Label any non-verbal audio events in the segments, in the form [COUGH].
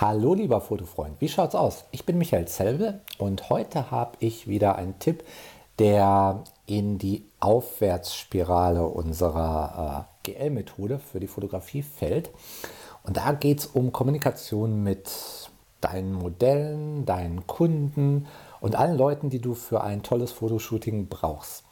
Hallo lieber Fotofreund, wie schaut's aus? Ich bin Michael Zelbe und heute habe ich wieder einen Tipp, der in die Aufwärtsspirale unserer äh, GL-Methode für die Fotografie fällt. Und da geht es um Kommunikation mit deinen Modellen, deinen Kunden und allen Leuten, die du für ein tolles Fotoshooting brauchst.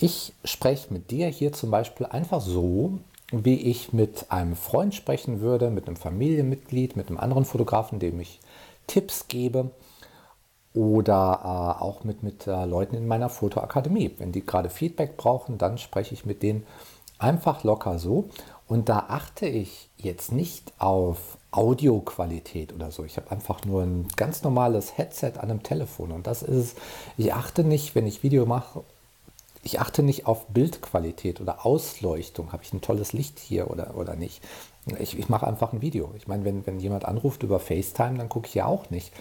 Ich spreche mit dir hier zum Beispiel einfach so, wie ich mit einem Freund sprechen würde, mit einem Familienmitglied, mit einem anderen Fotografen, dem ich Tipps gebe oder äh, auch mit, mit äh, Leuten in meiner Fotoakademie. Wenn die gerade Feedback brauchen, dann spreche ich mit denen einfach locker so. Und da achte ich jetzt nicht auf Audioqualität oder so. Ich habe einfach nur ein ganz normales Headset an einem Telefon. Und das ist es. Ich achte nicht, wenn ich Video mache, ich achte nicht auf Bildqualität oder Ausleuchtung. Habe ich ein tolles Licht hier oder, oder nicht? Ich, ich mache einfach ein Video. Ich meine, wenn, wenn jemand anruft über FaceTime, dann gucke ich ja auch nicht,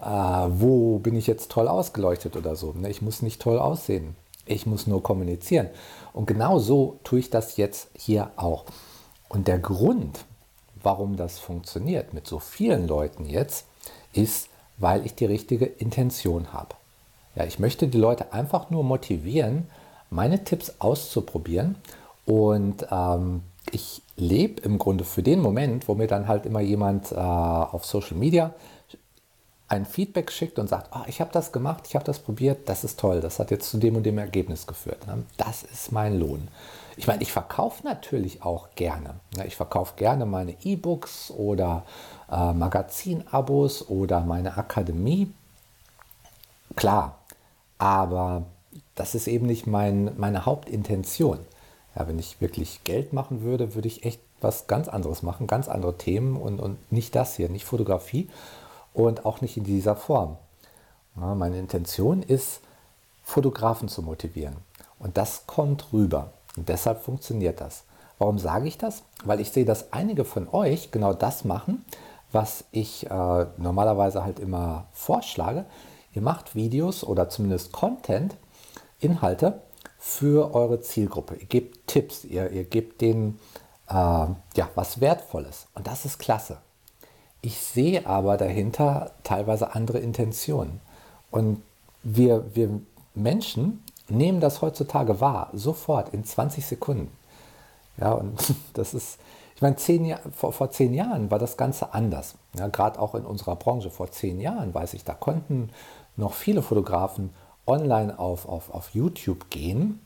äh, wo bin ich jetzt toll ausgeleuchtet oder so. Ne? Ich muss nicht toll aussehen. Ich muss nur kommunizieren. Und genau so tue ich das jetzt hier auch. Und der Grund, warum das funktioniert mit so vielen Leuten jetzt, ist, weil ich die richtige Intention habe. Ja, ich möchte die Leute einfach nur motivieren, meine Tipps auszuprobieren. Und ähm, ich lebe im Grunde für den Moment, wo mir dann halt immer jemand äh, auf Social Media ein Feedback schickt und sagt, oh, ich habe das gemacht, ich habe das probiert, das ist toll, das hat jetzt zu dem und dem Ergebnis geführt. Ne? Das ist mein Lohn. Ich meine, ich verkaufe natürlich auch gerne. Ne? Ich verkaufe gerne meine E-Books oder äh, Magazinabos oder meine Akademie. Klar, aber das ist eben nicht mein, meine Hauptintention. Ja, wenn ich wirklich Geld machen würde, würde ich echt was ganz anderes machen, ganz andere Themen und, und nicht das hier, nicht Fotografie und auch nicht in dieser Form. Ja, meine Intention ist, Fotografen zu motivieren. Und das kommt rüber. Und deshalb funktioniert das. Warum sage ich das? Weil ich sehe, dass einige von euch genau das machen, was ich äh, normalerweise halt immer vorschlage. Ihr macht Videos oder zumindest Content, Inhalte für eure Zielgruppe. Ihr gebt Tipps, ihr, ihr gebt denen äh, ja, was Wertvolles. Und das ist klasse. Ich sehe aber dahinter teilweise andere Intentionen. Und wir, wir Menschen nehmen das heutzutage wahr, sofort, in 20 Sekunden. Ja, und [LAUGHS] das ist, ich meine, zehn vor, vor zehn Jahren war das Ganze anders. Ja, Gerade auch in unserer Branche. Vor zehn Jahren, weiß ich, da konnten noch viele Fotografen online auf, auf, auf YouTube gehen,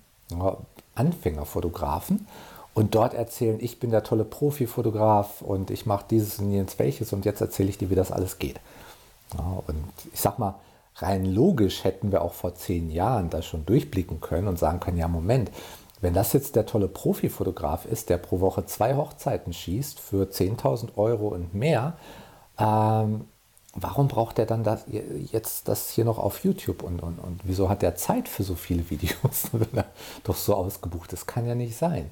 Anfängerfotografen, und dort erzählen, ich bin der tolle Profifotograf und ich mache dieses und jenes welches und jetzt erzähle ich dir, wie das alles geht. Ja, und ich sag mal, rein logisch hätten wir auch vor zehn Jahren das schon durchblicken können und sagen können, ja Moment, wenn das jetzt der tolle Profifotograf ist, der pro Woche zwei Hochzeiten schießt für 10.000 Euro und mehr, ähm, warum braucht er dann das, jetzt das hier noch auf YouTube und, und, und wieso hat er Zeit für so viele Videos, [LAUGHS] wenn er doch so ausgebucht ist? Kann ja nicht sein.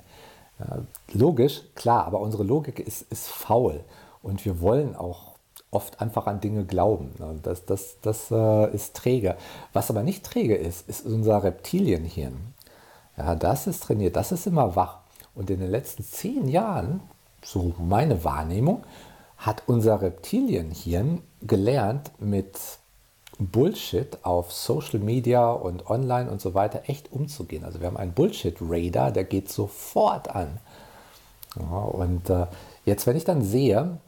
Ja, logisch, klar, aber unsere Logik ist, ist faul und wir wollen auch oft einfach an Dinge glauben. Das, das, das äh, ist träge. Was aber nicht träge ist, ist unser Reptilienhirn. Ja, das ist trainiert, das ist immer wach. Und in den letzten zehn Jahren, so meine Wahrnehmung, hat unser Reptilienhirn gelernt, mit Bullshit auf Social Media und online und so weiter echt umzugehen. Also wir haben einen Bullshit-Radar, der geht sofort an. Ja, und äh, jetzt, wenn ich dann sehe,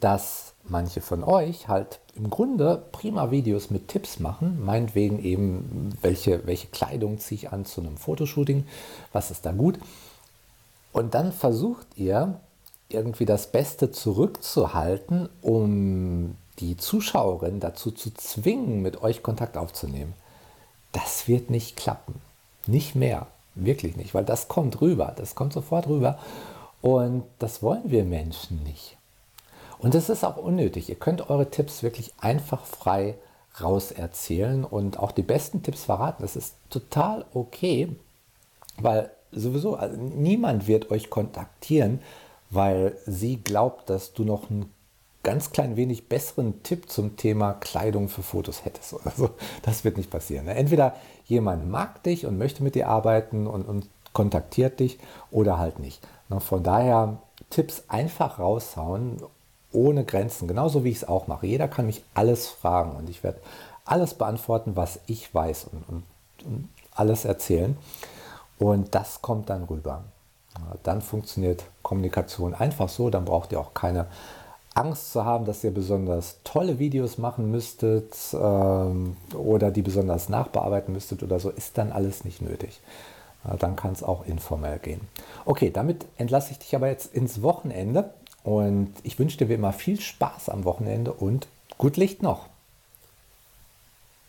dass manche von euch halt im Grunde prima Videos mit Tipps machen, meinetwegen eben, welche, welche Kleidung ziehe ich an zu einem Fotoshooting, was ist da gut. Und dann versucht ihr irgendwie das Beste zurückzuhalten, um die Zuschauerin dazu zu zwingen, mit euch Kontakt aufzunehmen. Das wird nicht klappen. Nicht mehr. Wirklich nicht, weil das kommt rüber. Das kommt sofort rüber. Und das wollen wir Menschen nicht. Und es ist auch unnötig. Ihr könnt eure Tipps wirklich einfach frei rauserzählen und auch die besten Tipps verraten. Das ist total okay, weil sowieso also niemand wird euch kontaktieren, weil sie glaubt, dass du noch einen ganz klein wenig besseren Tipp zum Thema Kleidung für Fotos hättest oder so. Das wird nicht passieren. Ne? Entweder jemand mag dich und möchte mit dir arbeiten und, und kontaktiert dich oder halt nicht. Ne? Von daher Tipps einfach raushauen ohne Grenzen, genauso wie ich es auch mache. Jeder kann mich alles fragen und ich werde alles beantworten, was ich weiß und, und, und alles erzählen. Und das kommt dann rüber. Dann funktioniert Kommunikation einfach so, dann braucht ihr auch keine Angst zu haben, dass ihr besonders tolle Videos machen müsstet ähm, oder die besonders nachbearbeiten müsstet oder so, ist dann alles nicht nötig. Ja, dann kann es auch informell gehen. Okay, damit entlasse ich dich aber jetzt ins Wochenende und ich wünsche dir wie immer viel Spaß am Wochenende und gut Licht noch.